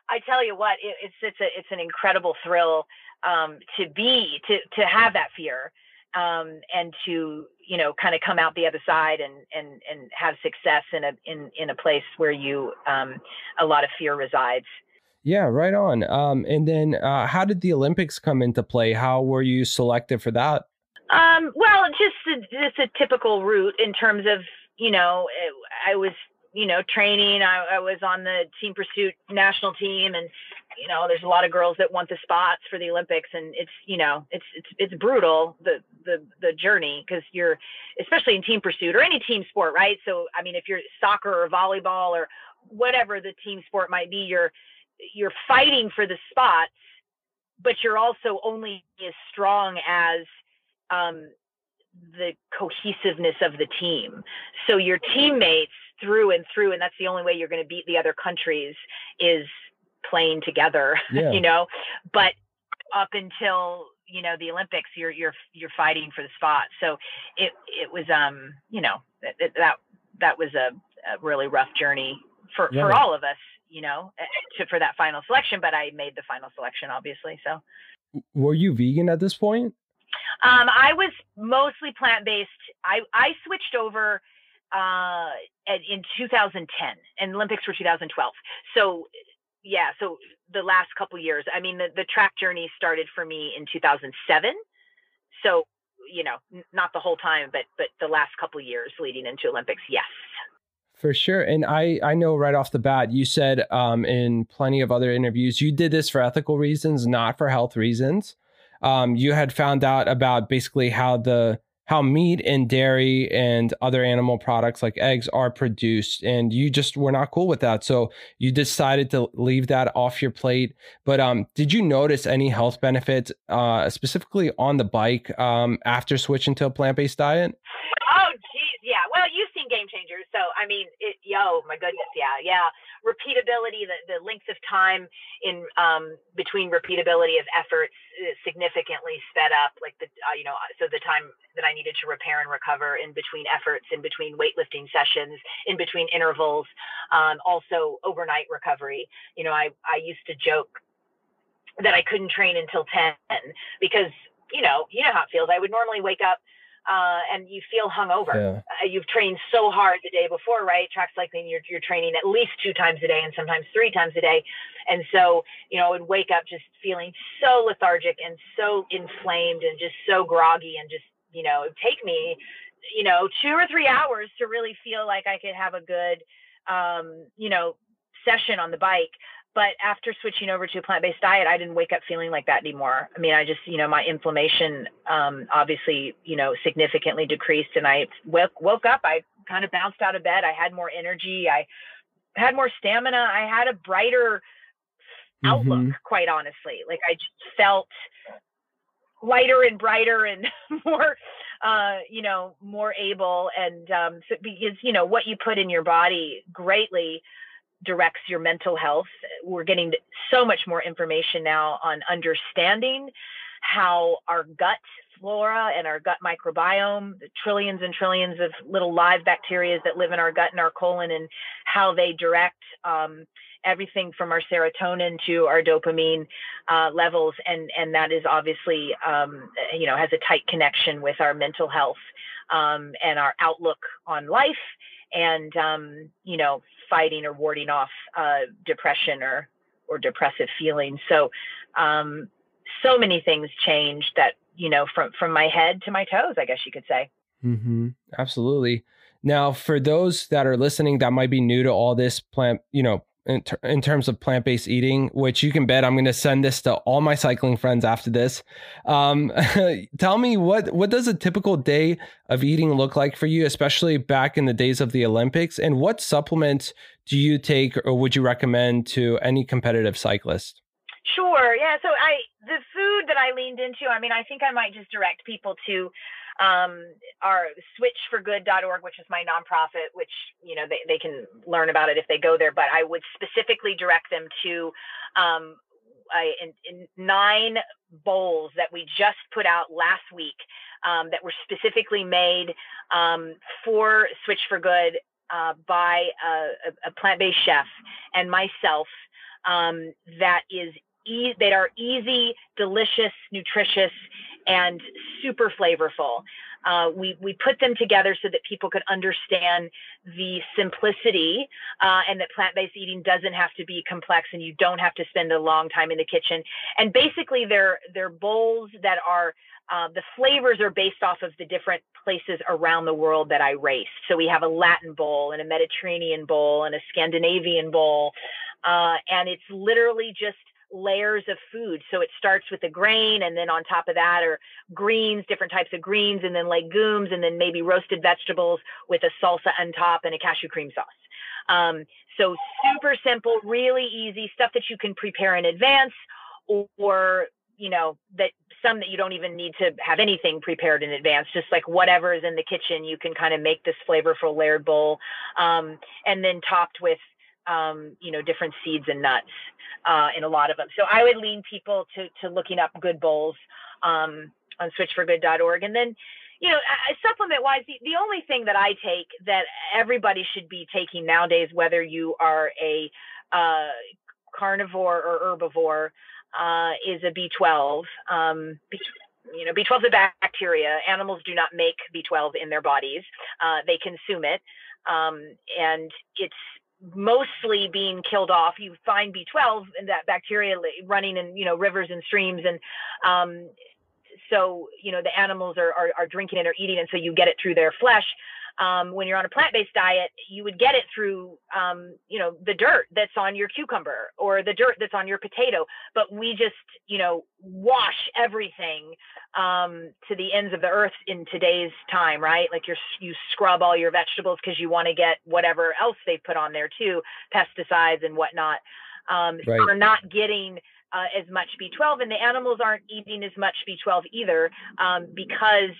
I tell you what, it, it's it's a it's an incredible thrill um, to be to to have that fear um, and to you know kind of come out the other side and and and have success in a in in a place where you um, a lot of fear resides. Yeah, right on. Um, and then, uh, how did the Olympics come into play? How were you selected for that? Um, well, just a, just a typical route in terms of you know I was you know, training. I, I was on the team pursuit national team, and you know, there's a lot of girls that want the spots for the Olympics, and it's you know, it's it's it's brutal the the the journey because you're, especially in team pursuit or any team sport, right? So I mean, if you're soccer or volleyball or whatever the team sport might be, you're you're fighting for the spots, but you're also only as strong as um, the cohesiveness of the team. So your teammates through and through, and that's the only way you're going to beat the other countries is playing together, [LAUGHS] yeah. you know. But up until you know the Olympics, you're you're you're fighting for the spot. So it it was um you know that that that was a, a really rough journey for yeah. for all of us, you know, eh, to, for that final selection. But I made the final selection, obviously. So were you vegan at this point? Um, I was mostly plant based. I I switched over uh, in 2010, and Olympics were 2012. So, yeah, so the last couple years. I mean, the, the track journey started for me in 2007. So, you know, not the whole time, but but the last couple years leading into Olympics, yes. For sure. And I, I know right off the bat, you said um, in plenty of other interviews, you did this for ethical reasons, not for health reasons. Um, you had found out about basically how the how meat and dairy and other animal products like eggs are produced and you just were not cool with that. So you decided to leave that off your plate. But um, did you notice any health benefits uh, specifically on the bike um, after switching to a plant-based diet? Oh geez yeah. Well you've seen game changers so i mean it, yo my goodness yeah yeah repeatability, the, the length of time in um, between repeatability of efforts significantly sped up. Like the, uh, you know, so the time that I needed to repair and recover in between efforts, in between weightlifting sessions, in between intervals, um, also overnight recovery. You know, I, I used to joke that I couldn't train until 10 because, you know, you know how it feels. I would normally wake up uh, and you feel hungover. Yeah. Uh, you've trained so hard the day before, right? Track cycling, you're, you're training at least two times a day and sometimes three times a day. And so, you know, I would wake up just feeling so lethargic and so inflamed and just so groggy and just, you know, take me, you know, two or three hours to really feel like I could have a good, um, you know, session on the bike but after switching over to a plant-based diet i didn't wake up feeling like that anymore i mean i just you know my inflammation um, obviously you know significantly decreased and i woke, woke up i kind of bounced out of bed i had more energy i had more stamina i had a brighter outlook mm-hmm. quite honestly like i just felt lighter and brighter and [LAUGHS] more uh, you know more able and um, so because you know what you put in your body greatly directs your mental health. We're getting so much more information now on understanding how our gut flora and our gut microbiome, the trillions and trillions of little live bacteria that live in our gut and our colon, and how they direct um, everything from our serotonin to our dopamine uh, levels, and and that is obviously um, you know has a tight connection with our mental health um, and our outlook on life, and um, you know fighting or warding off uh, depression or or depressive feelings. So um, so many things changed that you know from from my head to my toes, I guess you could say. Mm-hmm. Absolutely. Now, for those that are listening that might be new to all this plant, you know, in, ter- in terms of plant based eating, which you can bet I'm going to send this to all my cycling friends after this. Um, [LAUGHS] tell me what what does a typical day of eating look like for you, especially back in the days of the Olympics, and what supplements do you take or would you recommend to any competitive cyclist? Sure. Yeah. So I the food that I leaned into. I mean, I think I might just direct people to um, our switchforgood.org, which is my nonprofit, which, you know, they, they can learn about it if they go there. But I would specifically direct them to um, I, in, in nine bowls that we just put out last week um, that were specifically made um, for Switch for Good uh, by a, a plant-based chef and myself. Um, that is e- that are easy, delicious, nutritious, and super flavorful. Uh, we, we put them together so that people could understand the simplicity uh, and that plant-based eating doesn't have to be complex and you don't have to spend a long time in the kitchen. And basically they're, they're bowls that are, uh, the flavors are based off of the different places around the world that I race. So we have a Latin bowl and a Mediterranean bowl and a Scandinavian bowl. Uh, and it's literally just layers of food. So it starts with the grain, and then on top of that are greens, different types of greens, and then legumes, and then maybe roasted vegetables with a salsa on top and a cashew cream sauce. Um, so super simple, really easy stuff that you can prepare in advance, or, you know that some that you don't even need to have anything prepared in advance just like whatever is in the kitchen you can kind of make this flavorful layered bowl um, and then topped with um, you know different seeds and nuts uh, in a lot of them. So I would lean people to to looking up good bowls um, on switchforgood.org, and then you know supplement wise, the, the only thing that I take that everybody should be taking nowadays, whether you are a uh, carnivore or herbivore, uh, is a B12. Um, you know, B12 is a bacteria. Animals do not make B12 in their bodies; uh, they consume it, um, and it's mostly being killed off. You find B12 and that bacteria running in you know rivers and streams, and um, so you know the animals are, are, are drinking it or eating and so you get it through their flesh um, when you're on a plant-based diet, you would get it through, um, you know, the dirt that's on your cucumber or the dirt that's on your potato. But we just, you know, wash everything um, to the ends of the earth in today's time, right? Like you you scrub all your vegetables because you want to get whatever else they put on there too, pesticides and whatnot. Um, right. So we're not getting uh, as much B12, and the animals aren't eating as much B12 either um, because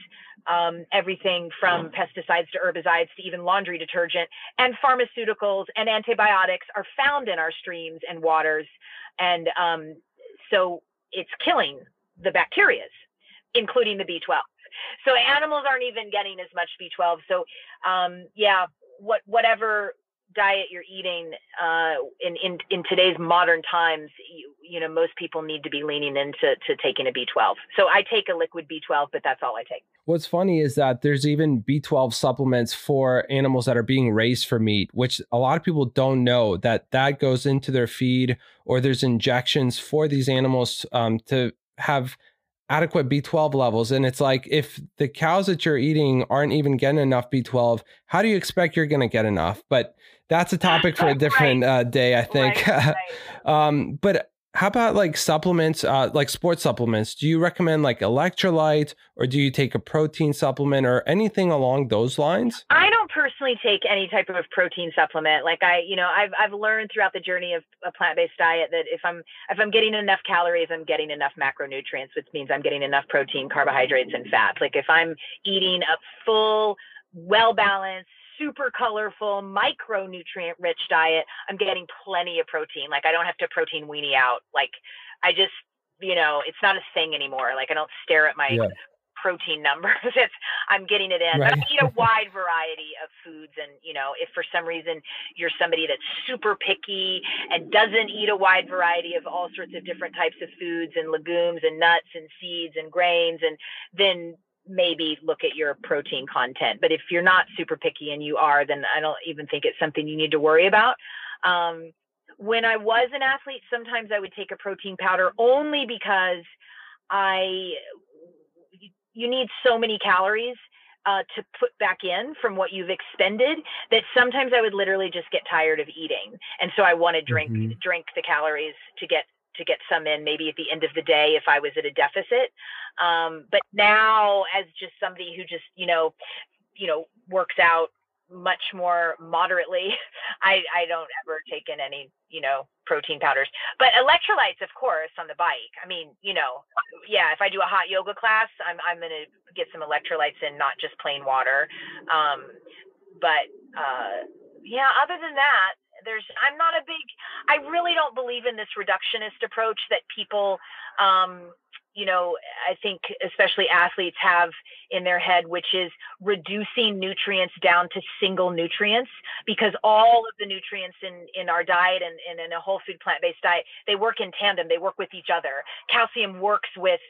um, everything from pesticides to herbicides to even laundry detergent and pharmaceuticals and antibiotics are found in our streams and waters. And um, so it's killing the bacterias, including the B12. So animals aren't even getting as much B12. So um, yeah, what whatever diet you're eating uh, in, in in today's modern times, you, you know, most people need to be leaning into to taking a B12. So I take a liquid B12, but that's all I take. What's funny is that there's even B12 supplements for animals that are being raised for meat, which a lot of people don't know that that goes into their feed, or there's injections for these animals um, to have adequate B12 levels. And it's like if the cows that you're eating aren't even getting enough B12, how do you expect you're going to get enough? But that's a topic for a different right. uh, day, I think. Right, right. [LAUGHS] um, but how about like supplements, uh, like sports supplements? Do you recommend like electrolyte or do you take a protein supplement or anything along those lines? I don't personally take any type of protein supplement. Like I, you know, I've, I've learned throughout the journey of a plant-based diet that if I'm, if I'm getting enough calories, I'm getting enough macronutrients, which means I'm getting enough protein, carbohydrates, and fats. Like if I'm eating a full, well-balanced, super colorful, micronutrient rich diet, I'm getting plenty of protein. Like I don't have to protein weenie out. Like I just, you know, it's not a thing anymore. Like I don't stare at my yeah. protein numbers. [LAUGHS] It's I'm getting it in. Right. But I eat a wide variety of foods and, you know, if for some reason you're somebody that's super picky and doesn't eat a wide variety of all sorts of different types of foods and legumes and nuts and seeds and grains and then maybe look at your protein content. But if you're not super picky and you are, then I don't even think it's something you need to worry about. Um, when I was an athlete, sometimes I would take a protein powder only because I you need so many calories uh, to put back in from what you've expended that sometimes I would literally just get tired of eating, and so I want to drink mm-hmm. drink the calories to get to get some in maybe at the end of the day if I was at a deficit. Um, but now as just somebody who just, you know, you know, works out much more moderately, [LAUGHS] I, I don't ever take in any, you know, protein powders. But electrolytes, of course, on the bike. I mean, you know, yeah, if I do a hot yoga class, I'm I'm gonna get some electrolytes in, not just plain water. Um, but uh, yeah, other than that, there's i'm not a big i really don't believe in this reductionist approach that people um you know i think especially athletes have in their head which is reducing nutrients down to single nutrients because all of the nutrients in in our diet and, and in a whole food plant-based diet they work in tandem. They work with each other. Calcium works with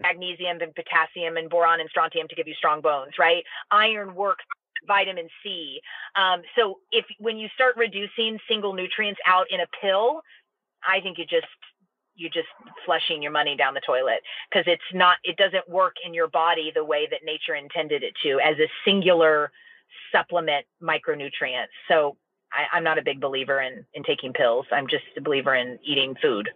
magnesium and potassium and boron and strontium to give you strong bones right? Iron works vitamin C. Um, so if when you start reducing single nutrients out in a pill, I think you just you're just flushing your money down the toilet because it's not it doesn't work in your body the way that nature intended it to as a singular supplement micronutrient. So I, I'm not a big believer in in taking pills. I'm just a believer in eating food.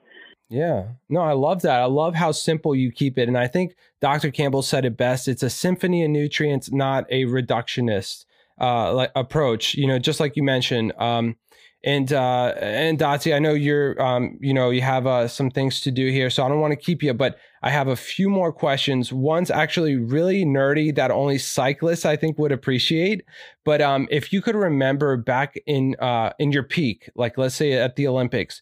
Yeah. No, I love that. I love how simple you keep it. And I think Dr. Campbell said it best. It's a symphony of nutrients, not a reductionist uh, like approach, you know, just like you mentioned. Um, and uh, and Dotsie, I know you're um, you know, you have uh, some things to do here, so I don't want to keep you, but I have a few more questions. One's actually really nerdy that only cyclists I think would appreciate. But um, if you could remember back in uh, in your peak, like let's say at the Olympics,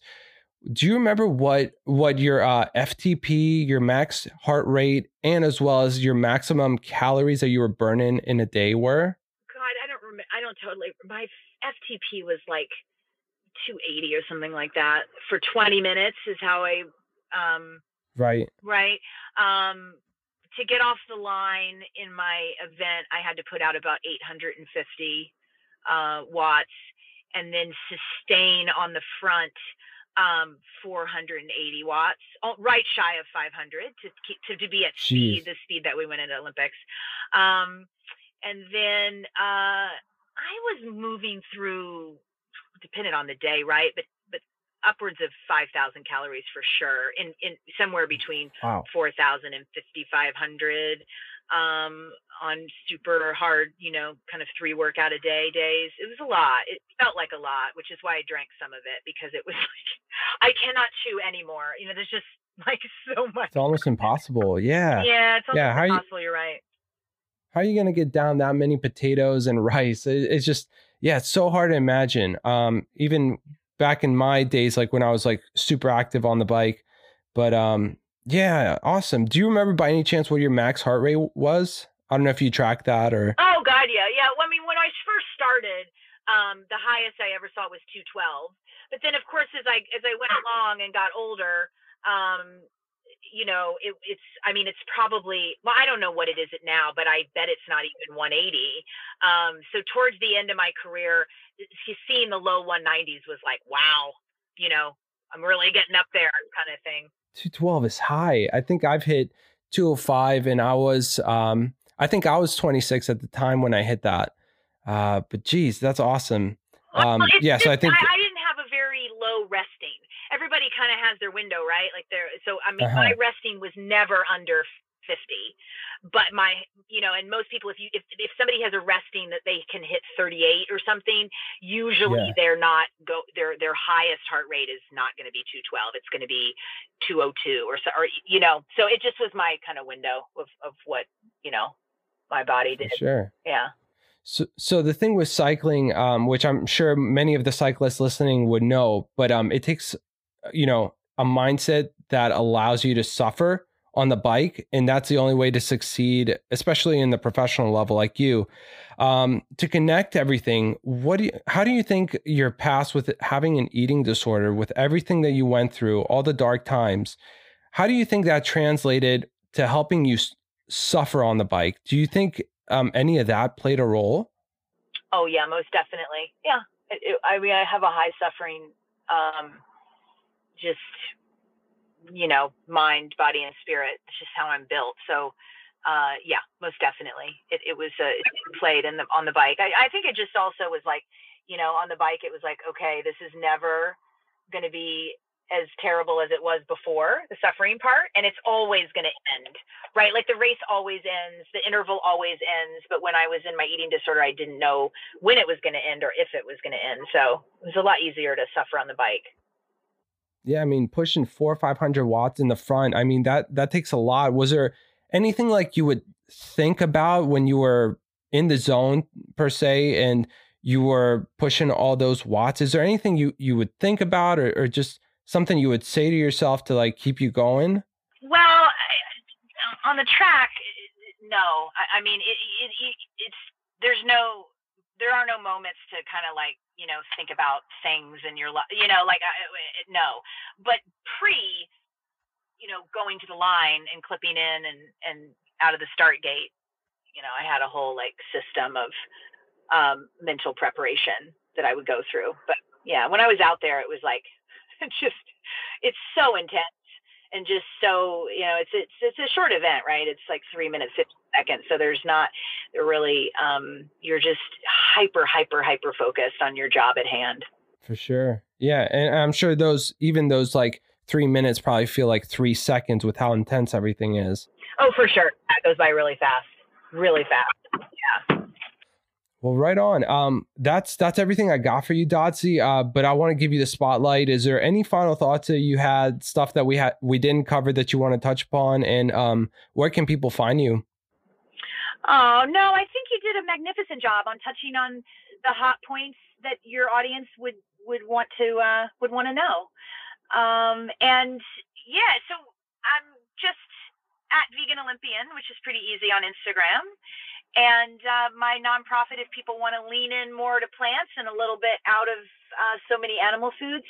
do you remember what what your uh, FTP, your max heart rate, and as well as your maximum calories that you were burning in a day were? God, I don't remember. I don't totally. My FTP was like 280 or something like that for 20 minutes. Is how I. Um, right. Right. Um, to get off the line in my event, I had to put out about 850 uh, watts, and then sustain on the front um, 480 watts, oh, right shy of 500 to keep, to, to be at speed, the speed that we went into Olympics. Um, and then uh, I was moving through, depending on the day, right? But but upwards of 5,000 calories for sure, in in somewhere between wow. 4,000 and 5,500 um, on super hard, you know, kind of three workout a day days. It was a lot. It felt like a lot, which is why I drank some of it because it was [LAUGHS] like I cannot chew anymore. You know, there's just [LAUGHS] like so much. It's almost impossible. Yeah. Yeah, it's almost yeah, impossible. You, are right. How are you gonna get down that many potatoes and rice? It, it's just yeah, it's so hard to imagine. Um, even back in my days, like when I was like super active on the bike, but um, yeah, awesome. Do you remember by any chance what your max heart rate was? I don't know if you tracked that or. Oh God, yeah, yeah. Well, I mean, when I first started, um, the highest I ever saw was 212. But then, of course, as I as I went along and got older, um, you know, it, it's. I mean, it's probably. Well, I don't know what it is it now, but I bet it's not even 180. Um, so towards the end of my career, seeing the low 190s was like, wow, you know, I'm really getting up there, kind of thing. 212 is high. I think I've hit 205 and I was um I think I was 26 at the time when I hit that. Uh but geez, that's awesome. Um well, yeah, so I think I, I, didn't have a very low resting. Everybody kind of has their window, right? Like there so I mean uh-huh. my resting was never under 50 but my you know and most people if you if, if somebody has a resting that they can hit 38 or something usually yeah. they're not go their their highest heart rate is not going to be 212 it's going to be 202 or so or you know so it just was my kind of window of of what you know my body did sure yeah so, so the thing with cycling, um, which I'm sure many of the cyclists listening would know, but um, it takes, you know, a mindset that allows you to suffer on the bike and that's the only way to succeed especially in the professional level like you. Um, to connect everything what do you, how do you think your past with having an eating disorder with everything that you went through all the dark times how do you think that translated to helping you suffer on the bike? Do you think um, any of that played a role? Oh yeah most definitely. Yeah it, it, i mean i have a high suffering um, just you know, mind, body, and spirit. It's just how I'm built. So, uh, yeah, most definitely, it, it was uh, it played in the on the bike. I, I think it just also was like, you know, on the bike, it was like, okay, this is never going to be as terrible as it was before the suffering part and it's always going to end right like the race always ends the interval always ends but when i was in my eating disorder i didn't know when it was going to end or if it was going to end so it was a lot easier to suffer on the bike yeah, I mean, pushing four or five hundred watts in the front. I mean, that that takes a lot. Was there anything like you would think about when you were in the zone per se, and you were pushing all those watts? Is there anything you you would think about, or, or just something you would say to yourself to like keep you going? Well, on the track, no. I, I mean, it, it, it, it's there's no there are no moments to kind of like you know think about things in your life you know like I, no. But pre you know going to the line and clipping in and and out of the start gate you know i had a whole like system of um, mental preparation that i would go through. But yeah when i was out there it was like [LAUGHS] just it's so intense and just so you know it's it's it's a short event right? It's like three minutes 50 seconds so there's not really um you're just hyper hyper hyper focused on your job at hand. For sure. Yeah and i'm sure those even those like three minutes probably feel like three seconds with how intense everything is. Oh for sure. That goes by really fast. Really fast. Yeah well, right on. Um, that's that's everything I got for you, Dotsie. Uh, but I want to give you the spotlight. Is there any final thoughts that you had, stuff that we had we didn't cover that you want to touch upon, and um, where can people find you? Oh no, I think you did a magnificent job on touching on the hot points that your audience would would want to uh, would want to know. Um, and yeah, so I'm just at Vegan Olympian, which is pretty easy on Instagram and uh, my nonprofit if people want to lean in more to plants and a little bit out of uh, so many animal foods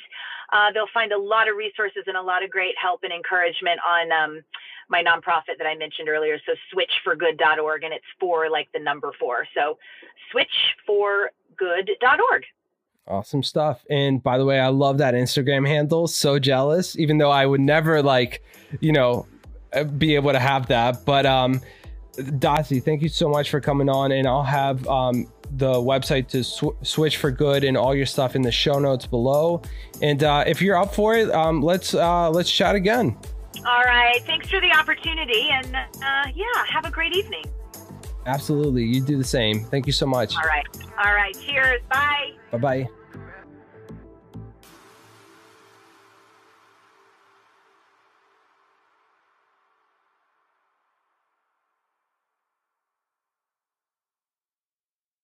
uh, they'll find a lot of resources and a lot of great help and encouragement on um, my nonprofit that i mentioned earlier so switchforgood.org and it's for like the number four so switchforgood.org Awesome stuff. And by the way, I love that Instagram handle. So jealous, even though I would never like, you know, uh, be able to have that. But um Dotsie, thank you so much for coming on. And I'll have um the website to sw- switch for good and all your stuff in the show notes below. And uh, if you're up for it, um, let's uh, let's chat again. All right. Thanks for the opportunity, and uh, yeah, have a great evening. Absolutely, you do the same. Thank you so much. All right. All right. Cheers. Bye. Bye bye.